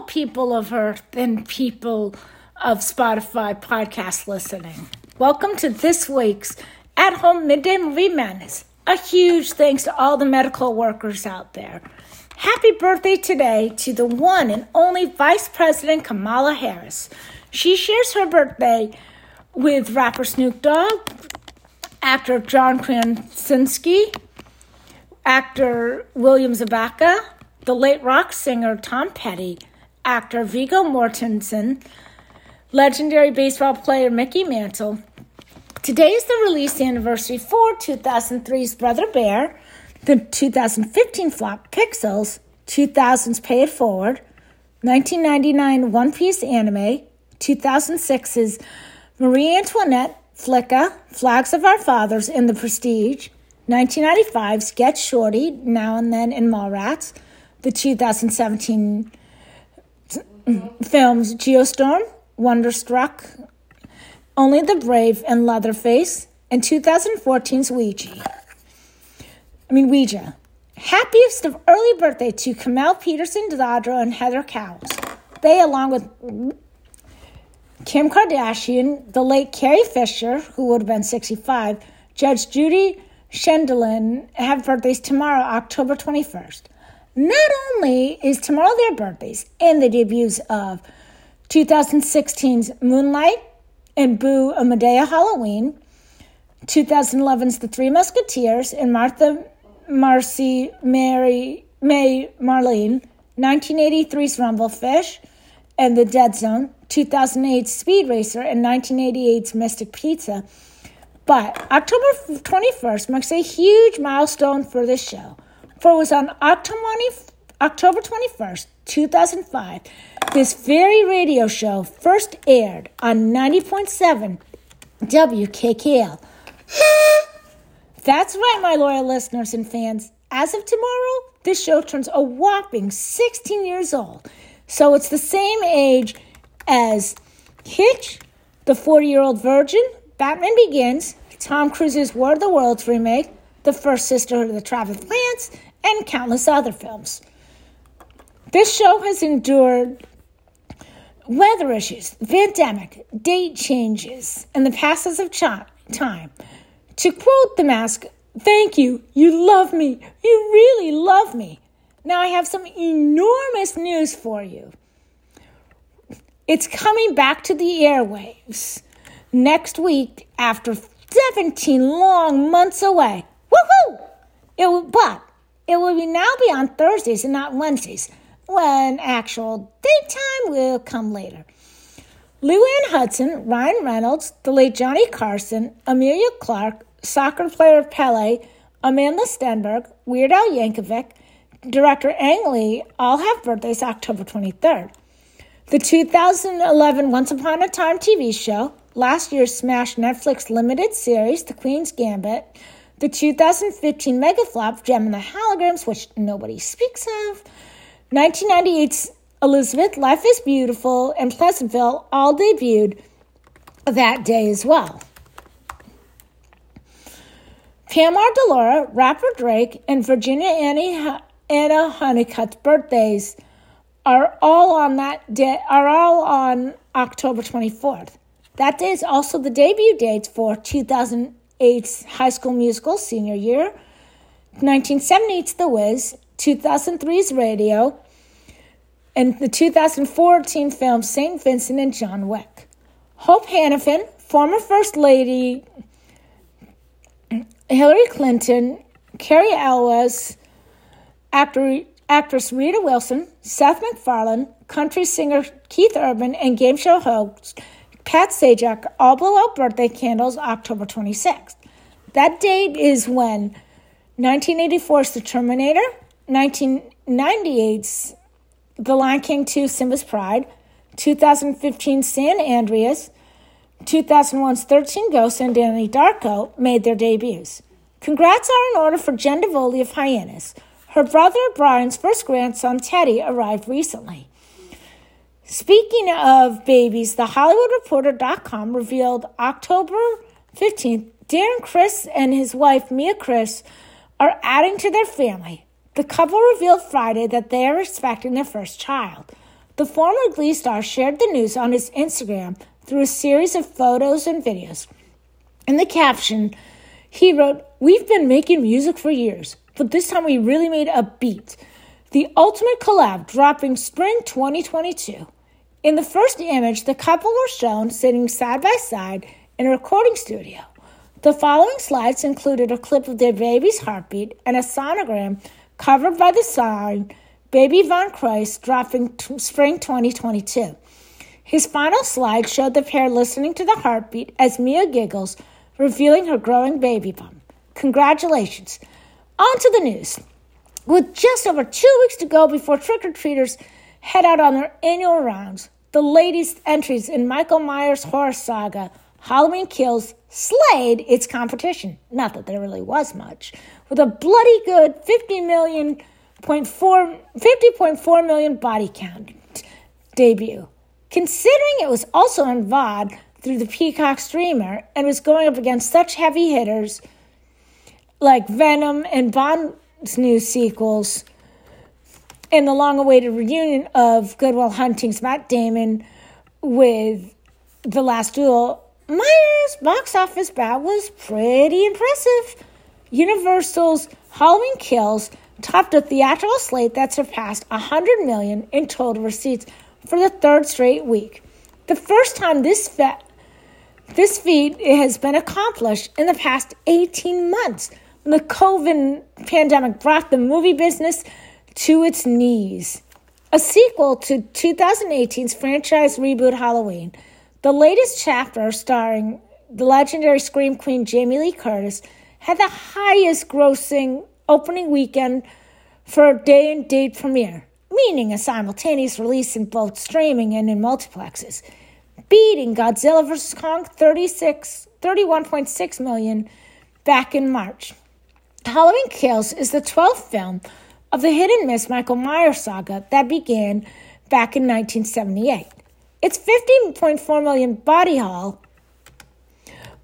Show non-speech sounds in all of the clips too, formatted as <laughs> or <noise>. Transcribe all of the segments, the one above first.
People of Earth and people of Spotify podcast listening. Welcome to this week's At Home Midday Movie Madness. A huge thanks to all the medical workers out there. Happy birthday today to the one and only Vice President Kamala Harris. She shares her birthday with rapper Snoop Dogg, actor John Krasinski, actor William Zabka, the late rock singer Tom Petty, actor Viggo Mortensen, legendary baseball player Mickey Mantle. Today is the release anniversary for 2003's Brother Bear, the 2015 flop Pixels, 2000's Pay It Forward, 1999 One Piece anime, 2006's Marie Antoinette, Flicka, Flags of Our Fathers, in The Prestige, 1995's Get Shorty, Now and Then in Mallrats, the 2017 films Geostorm, Wonderstruck, Only the Brave, and Leatherface, and 2014's Ouija. I mean, Ouija. Happiest of early birthday to Kamel Peterson Dadra and Heather Cowles. They, along with Kim Kardashian, the late Carrie Fisher, who would have been 65, Judge Judy Sheindlin, have birthdays tomorrow, October 21st. Not only is tomorrow their birthdays and the debuts of 2016's Moonlight and Boo A Madea Halloween, 2011's The Three Musketeers and Martha Marcy Mary May Marlene, 1983's Rumblefish and The Dead Zone, 2008's Speed Racer, and 1988's Mystic Pizza. But October 21st marks a huge milestone for this show for it was on October 21st, 2005, this very radio show first aired on 90.7 WKKL. That's right, my loyal listeners and fans. As of tomorrow, this show turns a whopping 16 years old. So it's the same age as Hitch, The 40 Year Old Virgin, Batman Begins, Tom Cruise's War of the Worlds remake, The First Sisterhood of the Travis Plants, and countless other films. This show has endured weather issues, pandemic, date changes, and the passes of time. To quote The Mask, thank you, you love me, you really love me. Now I have some enormous news for you. It's coming back to the airwaves next week after 17 long months away. Woohoo! It, but it will be now be on Thursdays and not Wednesdays, when actual daytime will come later. Luann Hudson, Ryan Reynolds, the late Johnny Carson, Emilia Clarke, soccer player Pele, Amandla Stenberg, Weird Al Yankovic, director Ang Lee all have birthdays October 23rd. The 2011 Once Upon a Time TV show, last year's smash Netflix limited series The Queen's Gambit, the 2015 megaflop Gemini Gem Holograms, which nobody speaks of, 1998's Elizabeth, Life is Beautiful, and Pleasantville all debuted that day as well. Pam Delora, rapper Drake, and Virginia Annie Anna Honeycutt's birthdays are all on that day are all on October 24th. That day is also the debut dates for 2000 2008's High School Musical senior year, 1978's The Wiz, 2003's Radio, and the 2014 film St. Vincent and John Wick. Hope Hannafin, former First Lady Hillary Clinton, Cary Elwes, actor, actress Rita Wilson, Seth MacFarlane, country singer Keith Urban, and game show host Pat Sajak all blew out birthday candles October 26th. That date is when 1984's The Terminator, 1998's The Lion King 2 Simba's Pride, 2015's San Andreas, 2001's 13 Ghosts, and Donnie Darko made their debuts. Congrats are in order for Jen DeVoli of Hyannis. Her brother Brian's first grandson, Teddy, arrived recently. Speaking of babies, the HollywoodReporter.com revealed October 15th, Darren Criss and his wife Mia Criss are adding to their family. The couple revealed Friday that they are expecting their first child. The former Glee star shared the news on his Instagram through a series of photos and videos. In the caption, he wrote, We've been making music for years, but this time we really made a beat. The ultimate collab dropping spring 2022. In the first image, the couple were shown sitting side by side in a recording studio. The following slides included a clip of their baby's heartbeat and a sonogram covered by the sign Baby Von Christ dropping t- spring 2022. His final slide showed the pair listening to the heartbeat as Mia giggles, revealing her growing baby bump. Congratulations. On to the news. With just over two weeks to go before trick or treaters head out on their annual rounds, the latest entries in Michael Myers' horror saga, Halloween Kills, slayed its competition. Not that there really was much. With a bloody good 50 million. 50.4 million body count debut. Considering it was also on VOD through the Peacock streamer and was going up against such heavy hitters like Venom and Bond's new sequels, and the long awaited reunion of Goodwill Hunting's Matt Damon with The Last Duel, Myers' box office bout was pretty impressive. Universal's Halloween Kills topped a theatrical slate that surpassed 100 million in total receipts for the third straight week. The first time this fe- this feat has been accomplished in the past 18 months when the COVID pandemic brought the movie business to its knees. A sequel to 2018's franchise reboot Halloween, the latest chapter starring the legendary Scream Queen Jamie Lee Curtis had the highest grossing opening weekend for a day and date premiere, meaning a simultaneous release in both streaming and in multiplexes, beating Godzilla vs. Kong 36, 31.6 million back in March. Halloween Kills is the 12th film of the hit and miss Michael Myers saga that began back in 1978. Its 15.4 million body haul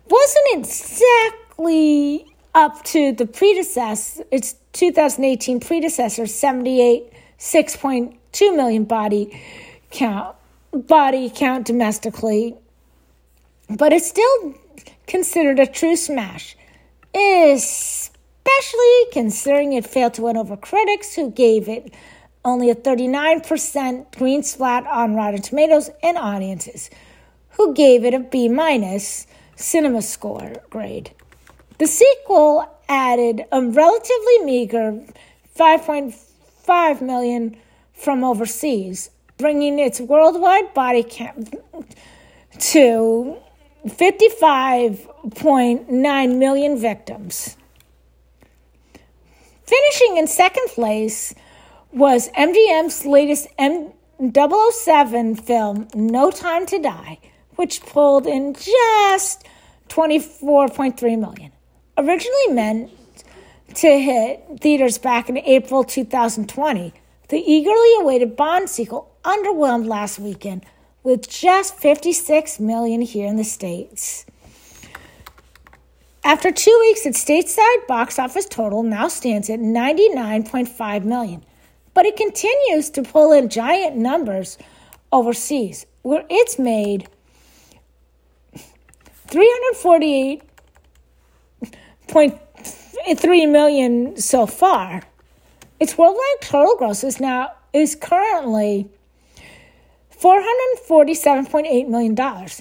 wasn't exactly up to the predecessor, its 2018 predecessor, 78, 6.2 million body count, body count domestically, but it's still considered a true smash, especially considering it failed to win over critics who gave it only a 39% green splat on Rotten Tomatoes and audiences who gave it a B minus cinema score grade. The sequel added a relatively meager 5.5 million from overseas, bringing its worldwide body count to 55.9 million victims. Finishing in second place was MGM's latest M- 007 film, No Time to Die, which pulled in just 24.3 million originally meant to hit theaters back in April 2020, the eagerly awaited Bond sequel underwhelmed last weekend with just 56 million here in the States. After two weeks, its stateside box office total now stands at 99.5 million, but it continues to pull in giant numbers overseas, where it's made 348.3 million so far. Its worldwide total gross is now is currently 447.8 million dollars.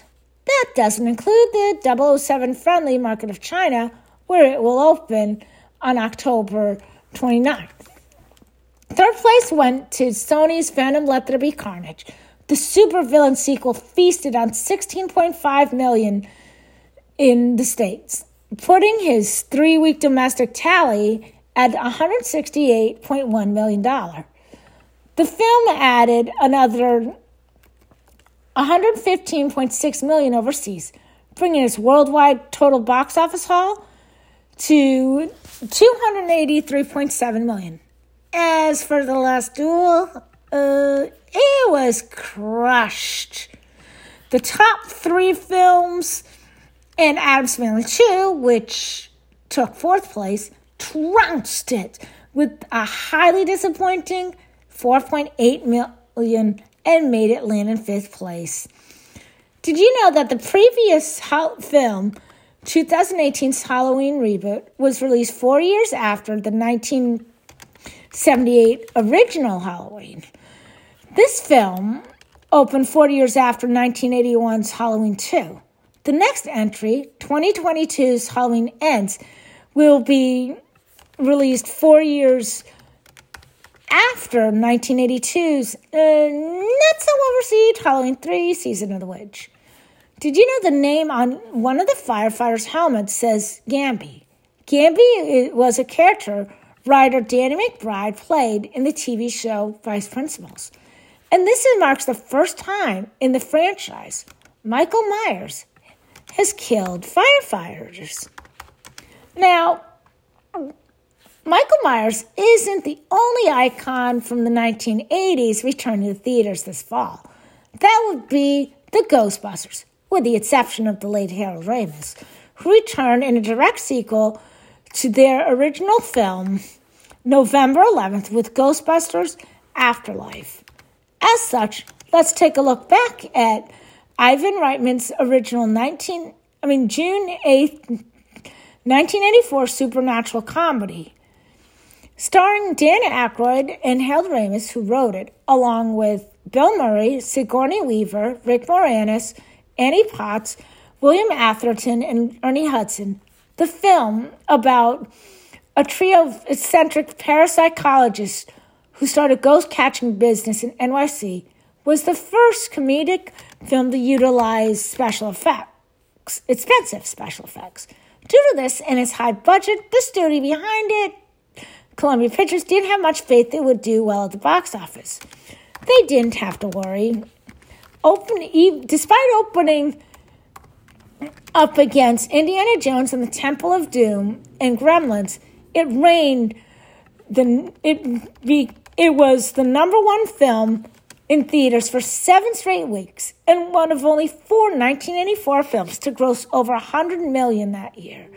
That doesn't include the 007 friendly market of China, where it will open on October 29th. Third place went to Sony's Venom Let There Be Carnage. The supervillain sequel feasted on 16.5 million in the States putting his three week domestic tally at $168.1 million. The film added another 115.6 million overseas, bringing its worldwide total box office haul to 283.7 million. As for the last duel, uh, it was crushed. The top three films and Addams Family 2, which took fourth place, trounced it with a highly disappointing 4.8 million and made it land in fifth place. Did you know that the previous film, 2018's Halloween reboot, was released four years after the 1978 original Halloween? This film opened 40 years after 1981's Halloween 2. The next entry, 2022's Halloween Ends, will be released four years after 1982's uh, not so well received Halloween 3 Season of the Witch. Did you know the name on one of the firefighters' helmets says Gamby? Gamby was a character writer Danny McBride played in the TV show Vice Principals. And this marks the first time in the franchise Michael Myers has killed firefighters. Now, Michael Myers isn't the only icon from the 1980s returning to theaters this fall. That would be the Ghostbusters, with the exception of the late Harold Ramis, who returned in a direct sequel to their original film, November 11th, with Ghostbusters Afterlife. As such, let's take a look back at Ivan Reitman's original 19, I mean June 8th, 1984 supernatural comedy, starring Dan Aykroyd and Harold Ramis, who wrote it, along with Bill Murray, Sigourney Weaver, Rick Moranis, Annie Potts, William Atherton, and Ernie Hudson. The film about a trio of eccentric parapsychologists who started a ghost catching business in NYC was the first comedic film to utilize special effects, expensive special effects. Due to this and its high budget, the studio behind it Columbia Pictures didn't have much faith it would do well at the box office. They didn't have to worry. Open, despite opening up against Indiana Jones and the Temple of Doom and Gremlins, it reigned the it be, it was the number one film in theaters for seven straight weeks and one of only four 1984 films to gross over 100 million that year.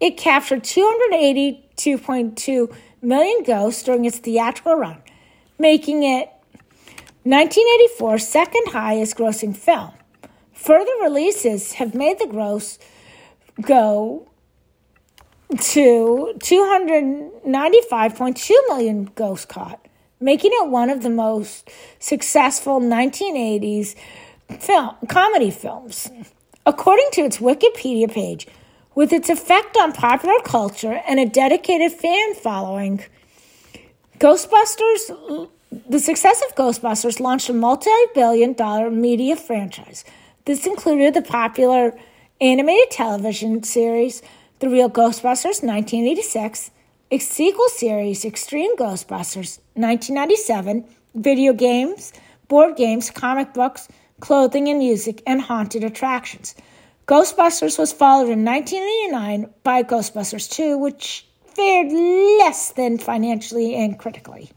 It captured 282.2 million ghosts during its theatrical run, making it 1984's second highest grossing film. Further releases have made the gross go to 295.2 million ghosts caught, making it one of the most successful 1980s film, comedy films. According to its Wikipedia page, with its effect on popular culture and a dedicated fan following, Ghostbusters, the success of Ghostbusters launched a multi billion dollar media franchise. This included the popular animated television series The Real Ghostbusters 1986, a sequel series Extreme Ghostbusters 1997, video games, board games, comic books, clothing and music, and haunted attractions. Ghostbusters was followed in 1989 by Ghostbusters 2, which fared less than financially and critically.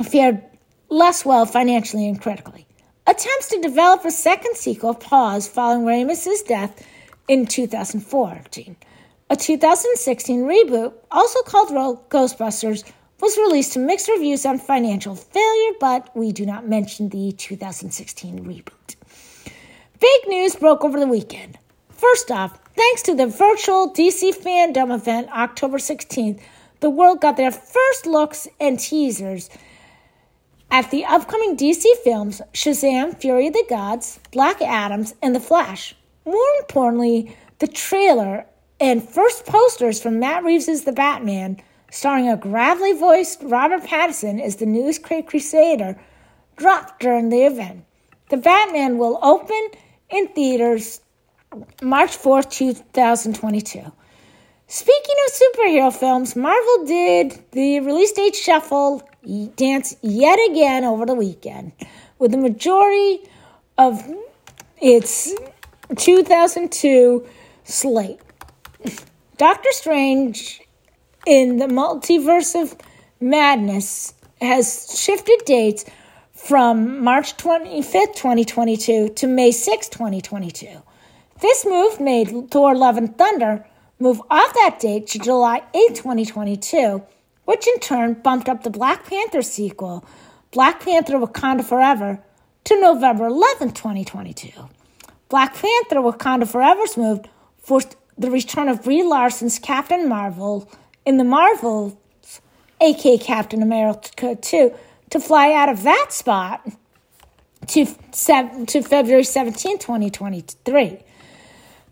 Fared less well financially and critically. Attempts to develop a second sequel paused following Ramis's death in 2014. A 2016 reboot, also called Ghostbusters, was released to mixed reviews on financial failure, but we do not mention the 2016 reboot. Big news broke over the weekend. First off, thanks to the virtual DC fandom event October 16th, the world got their first looks and teasers at the upcoming DC films Shazam, Fury of the Gods, Black Adams, and The Flash. More importantly, the trailer and first posters from Matt Reeves' The Batman, starring a gravelly voiced Robert Pattinson as the newest Crusader, dropped during the event. The Batman will open in theaters March 4th, 2022. Speaking of superhero films, Marvel did the release date shuffle dance yet again over the weekend, with the majority of its 2002 slate. Doctor Strange in the Multiverse of Madness has shifted dates from March 25th, 2022 to May 6th, 2022. This move made Thor Love and Thunder move off that date to July 8th, 2022, which in turn bumped up the Black Panther sequel Black Panther Wakanda Forever to November 11, 2022. Black Panther Wakanda Forever's move forced the return of Brie Larson's Captain Marvel in the Marvels, aka Captain America 2, to fly out of that spot to, to February 17, 2023.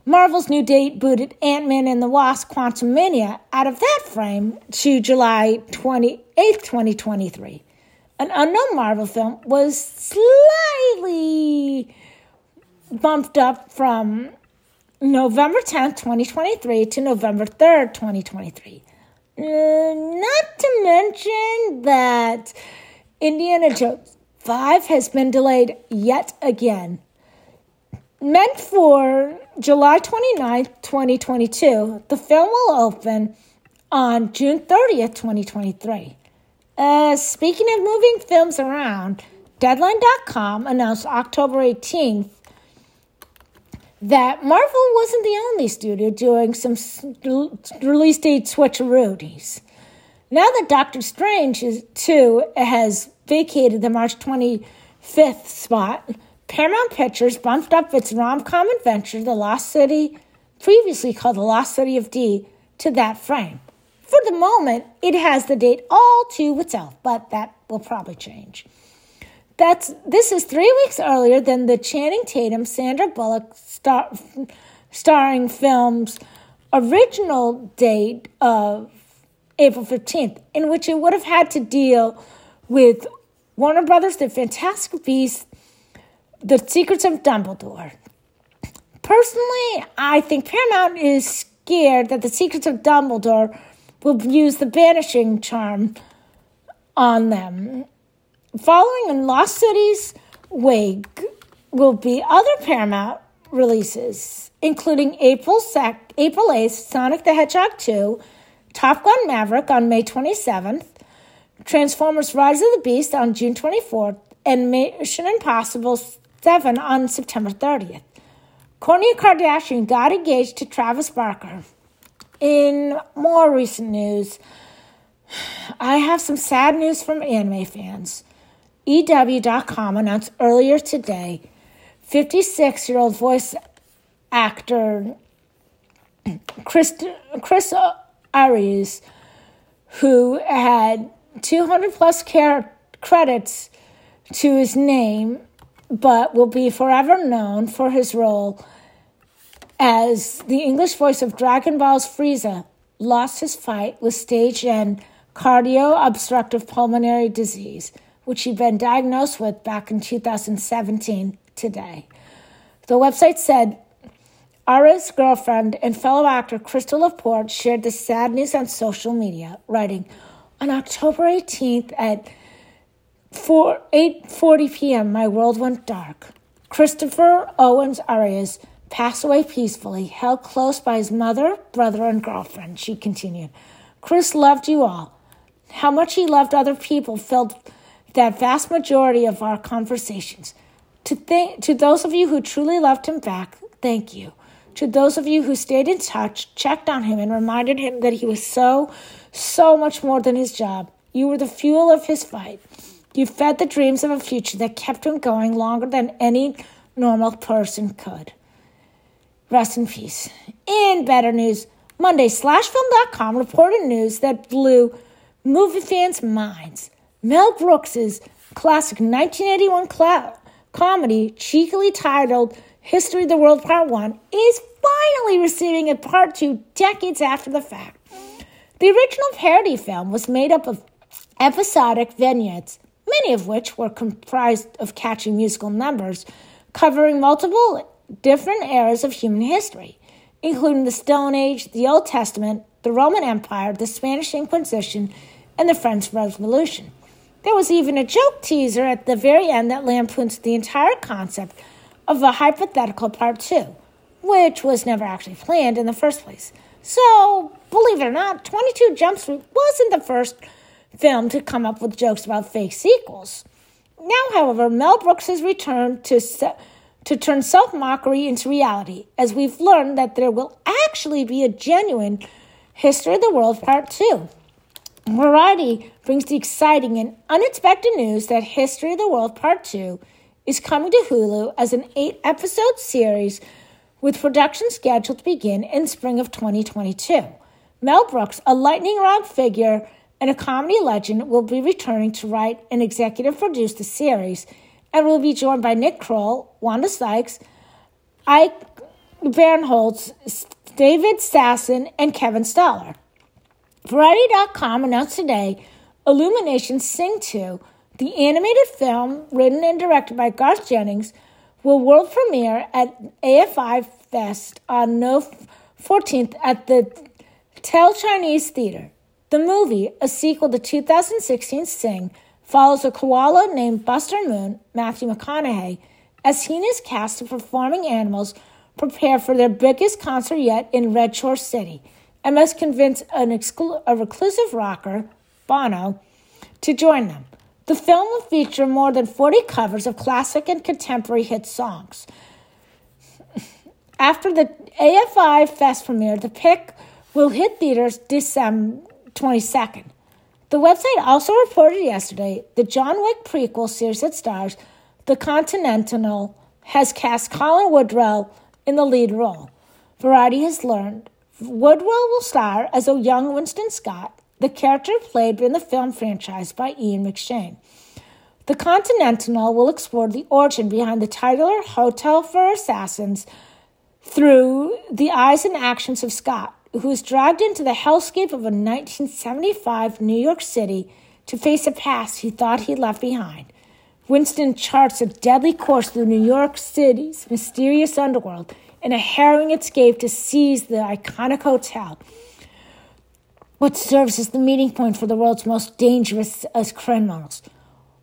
Marvel's new date booted Ant Man and the Wasp Quantumania out of that frame to July 28, 2023. An unknown Marvel film was slightly bumped up from November 10th, 2023 to November 3rd, 2023. Uh, not to mention that Indiana Jones 5 has been delayed yet again. Meant for July 29th, 2022, the film will open on June 30th, 2023. Uh, speaking of moving films around, Deadline.com announced October 18th that Marvel wasn't the only studio doing some release date switcheroos. Now that Doctor Strange is, 2 has vacated the March 25th spot, Paramount Pictures bumped up its rom com adventure, The Lost City, previously called The Lost City of D, to that frame. For the moment, it has the date all to itself, but that will probably change. That's this is three weeks earlier than the Channing Tatum, Sandra Bullock star, starring film's original date of April 15th, in which it would have had to deal with Warner Brothers' The Fantastic Beasts, The Secrets of Dumbledore. Personally, I think Paramount is scared that The Secrets of Dumbledore will use the banishing charm on them. Following in Lost City's wake will be other Paramount releases, including April, sec- April 8th, Sonic the Hedgehog 2, Top Gun Maverick on May 27th, Transformers Rise of the Beast on June 24th, and Mission Impossible 7 on September 30th. Kourtney Kardashian got engaged to Travis Barker. In more recent news, I have some sad news from anime fans. EW.com announced earlier today 56 year old voice actor Chris, Chris Ayres, who had 200 plus care credits to his name, but will be forever known for his role as the English voice of Dragon Ball's Frieza, lost his fight with stage and cardio obstructive pulmonary disease which he'd been diagnosed with back in 2017 today. The website said Ara's girlfriend and fellow actor Krystal LaPorte shared the sad news on social media, writing, On October 18th at 4, 8.40 p.m., my world went dark. Christopher Owens Ayres passed away peacefully, held close by his mother, brother, and girlfriend, she continued. Chris loved you all. How much he loved other people filled that vast majority of our conversations. To, th- to those of you who truly loved him back, thank you. To those of you who stayed in touch, checked on him, and reminded him that he was so, so much more than his job, you were the fuel of his fight. You fed the dreams of a future that kept him going longer than any normal person could. Rest in peace. In better news, Monday, SlashFilm.com reported news that blew movie fans' minds. Mel Brooks's classic 1981 cl- comedy, cheekily titled History of the World Part 1, is finally receiving a Part 2 decades after the fact. The original parody film was made up of episodic vignettes, many of which were comprised of catchy musical numbers covering multiple different eras of human history, including the Stone Age, the Old Testament, the Roman Empire, the Spanish Inquisition, and the French Revolution. There was even a joke teaser at the very end that lampoons the entire concept of a hypothetical part two, which was never actually planned in the first place. So, believe it or not, 22 Jump Street wasn't the first film to come up with jokes about fake sequels. Now, however, Mel Brooks has returned to, se- to turn self mockery into reality, as we've learned that there will actually be a genuine History of the World Part 2. Variety brings the exciting and unexpected news that History of the World Part 2 is coming to Hulu as an eight episode series with production scheduled to begin in spring of 2022. Mel Brooks, a lightning rod figure and a comedy legend, will be returning to write and executive produce the series and will be joined by Nick Kroll, Wanda Sykes, Ike Barinholtz, David Stassen, and Kevin Stoller. Variety.com announced today Illumination Sing 2, the animated film written and directed by Garth Jennings, will world premiere at AFI Fest on November 14th at the Tel Chinese Theater. The movie, a sequel to 2016 Sing, follows a koala named Buster Moon, Matthew McConaughey, as he and his cast of performing animals prepare for their biggest concert yet in Red Shore City – and must convince an exclu- a reclusive rocker, Bono, to join them. The film will feature more than 40 covers of classic and contemporary hit songs. After the AFI Fest premiere, the pick will hit theaters December 22nd. The website also reported yesterday the John Wick prequel series that stars The Continental has cast Colin Woodell in the lead role. Variety has learned Woodell will star as a young Winston Scott, the character played in the film franchise by Ian McShane. The Continental will explore the origin behind the titular Hotel for Assassins through the eyes and actions of Scott, who is dragged into the hellscape of a 1975 New York City to face a past he thought he left behind. Winston charts a deadly course through New York City's mysterious underworld in a harrowing escape to seize the iconic hotel, what serves as the meeting point for the world's most dangerous criminals.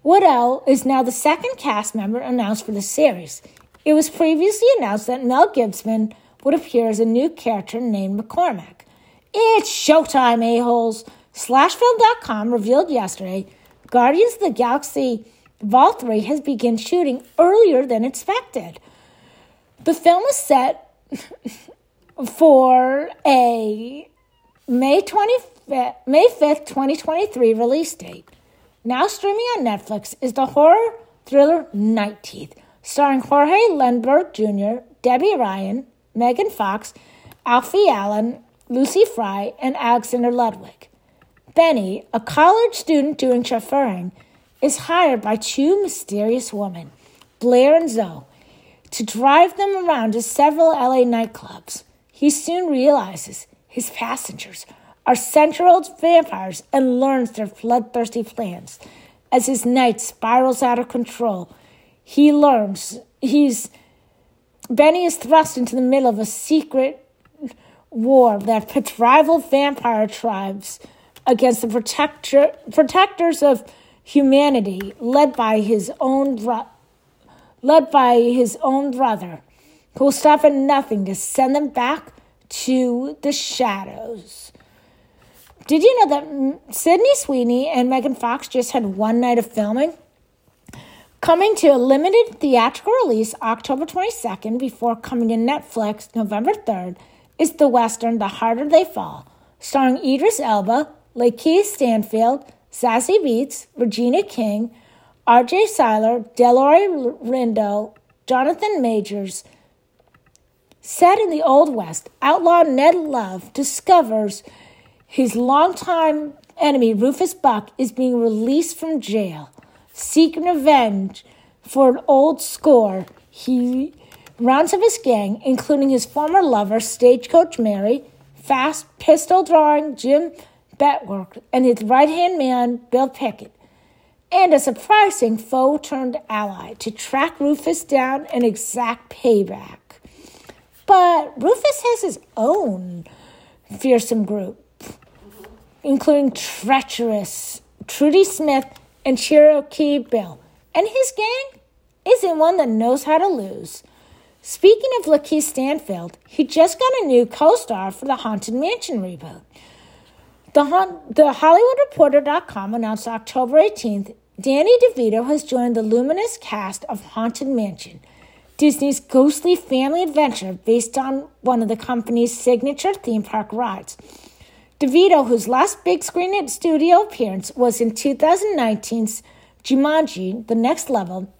Woodell is now the second cast member announced for the series. It was previously announced that Mel Gibson would appear as a new character named McCormack. It's showtime, a-holes! Slashfilm.com revealed yesterday Guardians of the Galaxy Vol 3 has begun shooting earlier than expected. The film is set <laughs> for a May 25th, May 5th, 2023 release date. Now streaming on Netflix is the horror thriller Night Teeth, starring Jorge Lendeborg Jr., Debby Ryan, Megan Fox, Alfie Allen, Lucy Fry, and Alexander Ludwig. Benny, a college student doing chauffeuring, is hired by two mysterious women, Blair and Zoe, to drive them around to several LA nightclubs. He soon realizes his passengers are century old vampires and learns their bloodthirsty plans. As his night spirals out of control, he learns he's Benny is thrust into the middle of a secret war that pits rival vampire tribes against the protector, protectors of humanity, led by his own led by his own brother, who will stop at nothing to send them back to the shadows. Did you know that Sydney Sweeney and Megan Fox just had one night of filming? Coming to a limited theatrical release October 22nd before coming to Netflix November 3rd is the Western The Harder They Fall, starring Idris Elba, Lakeith Stanfield, Zazie Beetz, Regina King, R.J. Cyler, Delroy Lindo, Jonathan Majors. Set in the Old West, outlaw Ned Love discovers his longtime enemy, Rufus Buck, is being released from jail. Seeking revenge for an old score, he rounds up his gang, including his former lover, Stagecoach Mary, fast pistol drawing Jim Beckwourth, and his right hand man, Bill Pickett and a surprising foe turned ally to track Rufus down and exact payback. But Rufus has his own fearsome group, including treacherous Trudy Smith and Cherokee Bill. And his gang isn't one that knows how to lose. Speaking of Lakeith Stanfield, he just got a new co star for the Haunted Mansion reboot. The, the HollywoodReporter.com announced October 18th Danny DeVito has joined the luminous cast of Haunted Mansion, Disney's ghostly family adventure based on one of the company's signature theme park rides. DeVito, whose last big screen studio appearance was in 2019's Jumanji, The Next Level,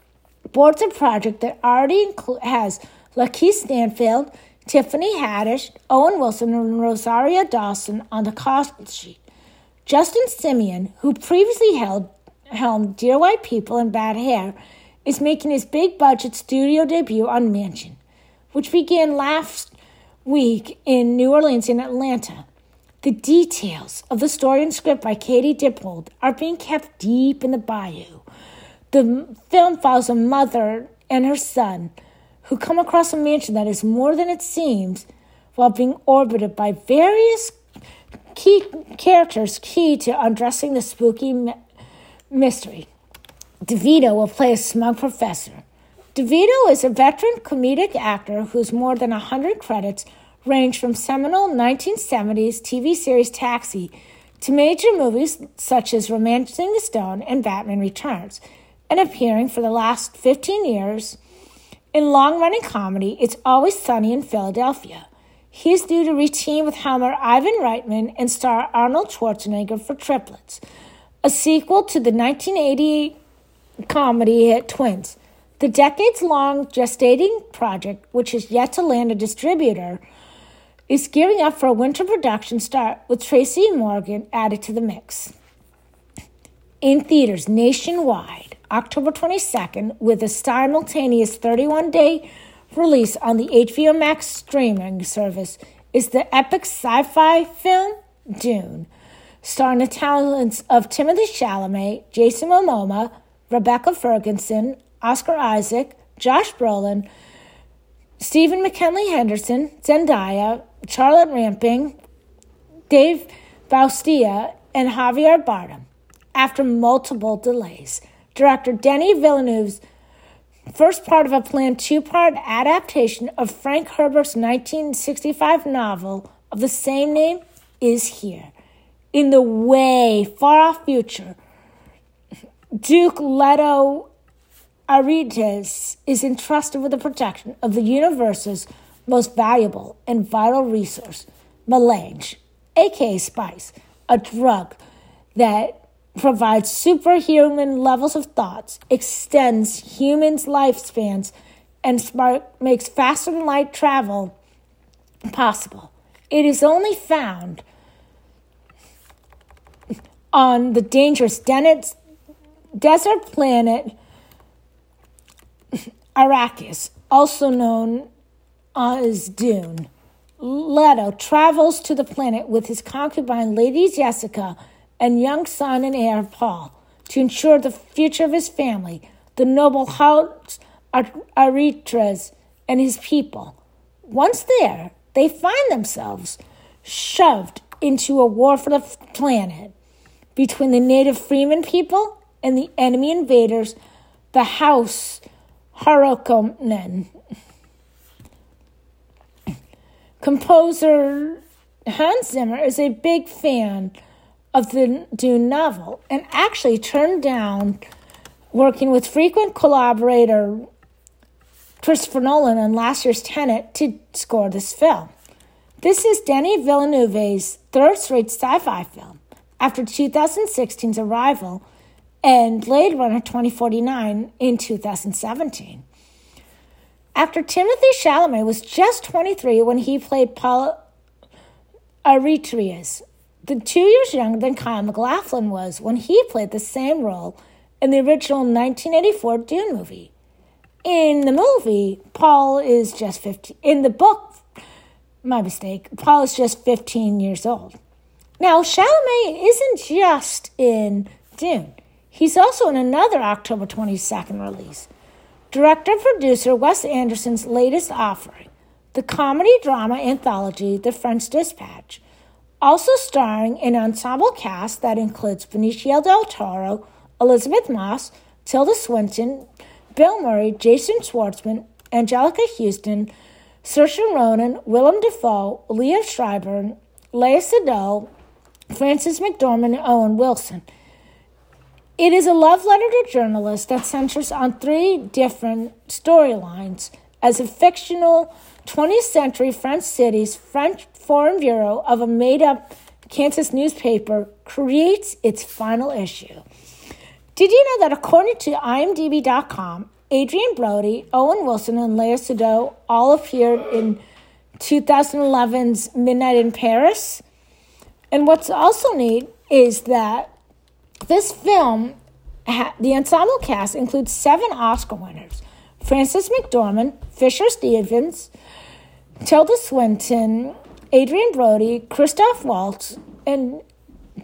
boards a project that already inclu- has Lakeith Stanfield, Tiffany Haddish, Owen Wilson, and Rosario Dawson on the cast sheet. Justin Simien, who previously held helmed Dear White People and Bad Hair, is making his big budget studio debut on Mansion, which began last week in New Orleans and Atlanta. The details of the story and script by Katie Dippold are being kept deep in the bayou. The film follows a mother and her son who come across a mansion that is more than it seems while being orbited by various key characters key to undressing the spooky mystery. DeVito will play a smug professor. DeVito is a veteran comedic actor whose more than 100 credits range from seminal 1970s TV series Taxi to major movies such as Romancing the Stone and Batman Returns, and appearing for the last 15 years in long running comedy, It's Always Sunny in Philadelphia. He is due to reteam with Helmer Ivan Reitman and star Arnold Schwarzenegger for Triplets, a sequel to the 1988 comedy hit Twins. The decades long gestating project, which is yet to land a distributor, is gearing up for a winter production start with Tracy Morgan added to the mix. In theaters nationwide, October 22nd with a simultaneous 31 day release on the HBO Max streaming service is the epic sci fi film Dune, starring the talents of Timothée Chalamet, Jason Momoa, Rebecca Ferguson, Oscar Isaac, Josh Brolin, Stephen McKinley Henderson, Zendaya, Charlotte Rampling, Dave Bautista, and Javier Bardem. After multiple delays, director Denny Villeneuve's first part of a planned two part adaptation of Frank Herbert's 1965 novel of the same name is here. In the way far off future, Duke Leto Atreides is entrusted with the protection of the universe's most valuable and vital resource, melange, aka spice, a drug that provides superhuman levels of thoughts, extends humans' lifespans, and makes faster than light travel possible. It is only found on the dangerous desert planet Arrakis, also known as Dune. Leto travels to the planet with his concubine Lady Jessica and young son and heir Paul to ensure the future of his family, the noble house Atreides and his people. Once there, they find themselves shoved into a war for the planet between the native Fremen people and the enemy invaders, the House Harkonnen. Composer Hans Zimmer is a big fan of the Dune novel and actually turned down working with frequent collaborator Christopher Nolan on last year's Tenet to score this film. This is Denis Villeneuve's third straight sci fi film after 2016's arrival and Blade Runner 2049 in 2017. After Timothée Chalamet was just 23 when he played Paul Atreides the two years younger than Kyle MacLachlan was when he played the same role in the original 1984 Dune movie. In the movie, Paul is just 15. In the book, my mistake, Paul is just 15 years old. Now, Chalamet isn't just in Dune. He's also in another October 22nd release. Director producer Wes Anderson's latest offering, the comedy drama anthology The French Dispatch also starring an ensemble cast that includes Benicio del Toro, Elisabeth Moss, Tilda Swinton, Bill Murray, Jason Schwartzman, Anjelica Huston, Saoirse Ronan, Willem Dafoe, Liev Schreiber, Léa Seydoux, Frances McDormand, and Owen Wilson. It is a love letter to journalists that centers on three different storylines as a fictional 20th century French city's French Foreign Bureau of a made up Kansas newspaper creates its final issue. Did you know that according to IMDb.com, Adrien Brody, Owen Wilson, and Léa Seydoux all appeared in 2011's Midnight in Paris? And what's also neat is that this film, the ensemble cast includes seven Oscar winners Frances McDormand, Fisher Stevens, Tilda Swinton, Adrien Brody, Christoph Waltz, and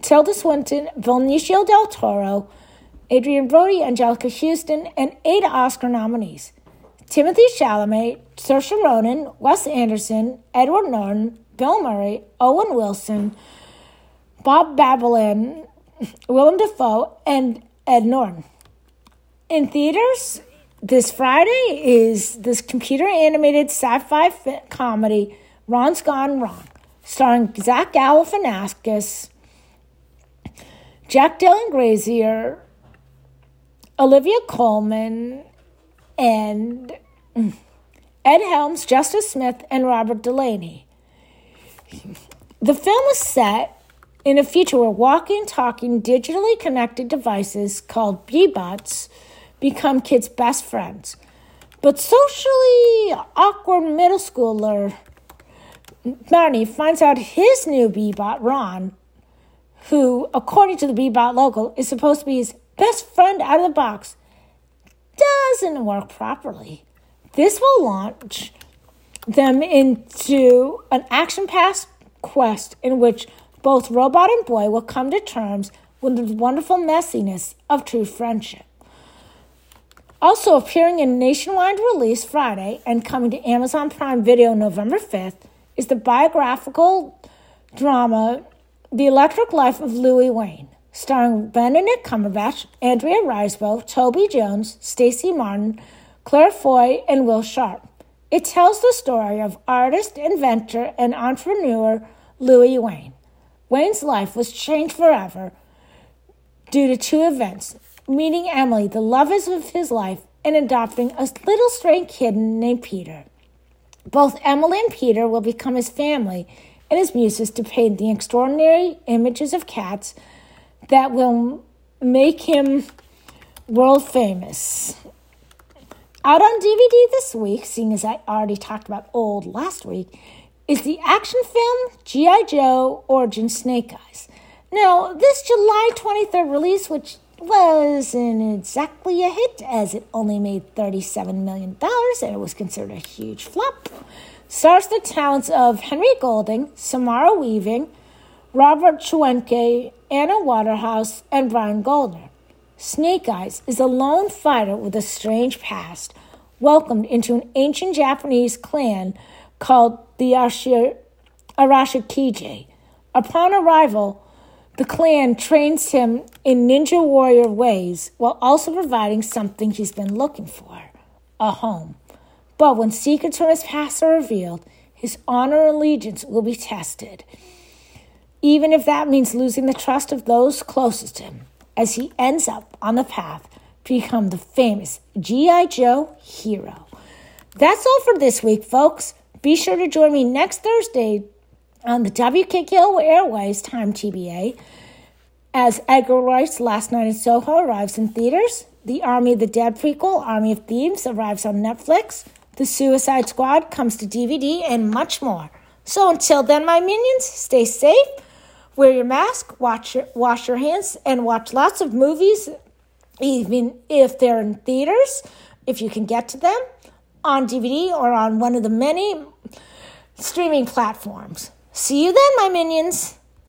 Tilda Swinton, Benicio del Toro, Adrien Brody, Anjelica Huston, and eight Oscar nominees. Timothée Chalamet, Saoirse Ronan, Wes Anderson, Edward Norton, Bill Murray, Owen Wilson, Bob Balaban, Willem Dafoe, and Ed Norton. In theaters this Friday is this computer animated sci fi comedy, Ron's Gone Wrong, starring Zach Galifianakis, Jack Dylan Grazer, Olivia Colman, and Ed Helms, Justice Smith, and Robert Delaney. The film is set in a future where walking, talking, digitally connected devices called B-bots become kids' best friends. But socially awkward middle schooler Barney finds out his new B-bot, Ron, who, according to the B-bot logo, is supposed to be his best friend out of the box doesn't work properly. This will launch them into an action packed quest in which both robot and boy will come to terms with the wonderful messiness of true friendship. Also appearing in nationwide release Friday and coming to Amazon Prime Video November 5th is the biographical drama The Electric Life of Louis Wain, starring Benedict Cumberbatch, Andrea Riseborough, Toby Jones, Stacy Martin, Claire Foy, and Will Sharpe. It tells the story of artist, inventor, and entrepreneur Louis Wain. Wain's life was changed forever due to two events meeting Emily, the love of his life, and adopting a little stray kitten named Peter. Both Emily and Peter will become his family and his muses to paint the extraordinary images of cats that will make him world famous. Out on DVD this week, seeing as I already talked about old last week, is the action film G.I. Joe Origin Snake Eyes. Now, this July 23rd release, which wasn't exactly a hit as it only made $37 million and it was considered a huge flop, stars the talents of Henry Golding, Samara Weaving, Robert Schwentke, Anna Waterhouse, and Brian Goldner. Snake Eyes is a lone fighter with a strange past, welcomed into an ancient Japanese clan called the Ashir- Arashikage. Upon arrival, the clan trains him in ninja warrior ways while also providing something he's been looking for a home. But when secrets from his past are revealed, his honor and allegiance will be tested even if that means losing the trust of those closest to him, as he ends up on the path to become the famous G.I. Joe hero. That's all for this week, folks. Be sure to join me next Thursday on the WKKO Airways Time TBA as Edgar Wright's Last Night in Soho arrives in theaters. The Army of the Dead prequel, Army of Thieves, arrives on Netflix. The Suicide Squad comes to DVD, and much more. So until then, my minions, stay safe Wear your mask, watch your, wash your hands, and watch lots of movies, even if they're in theaters, if you can get to them, on DVD or on one of the many streaming platforms. See you then, my minions.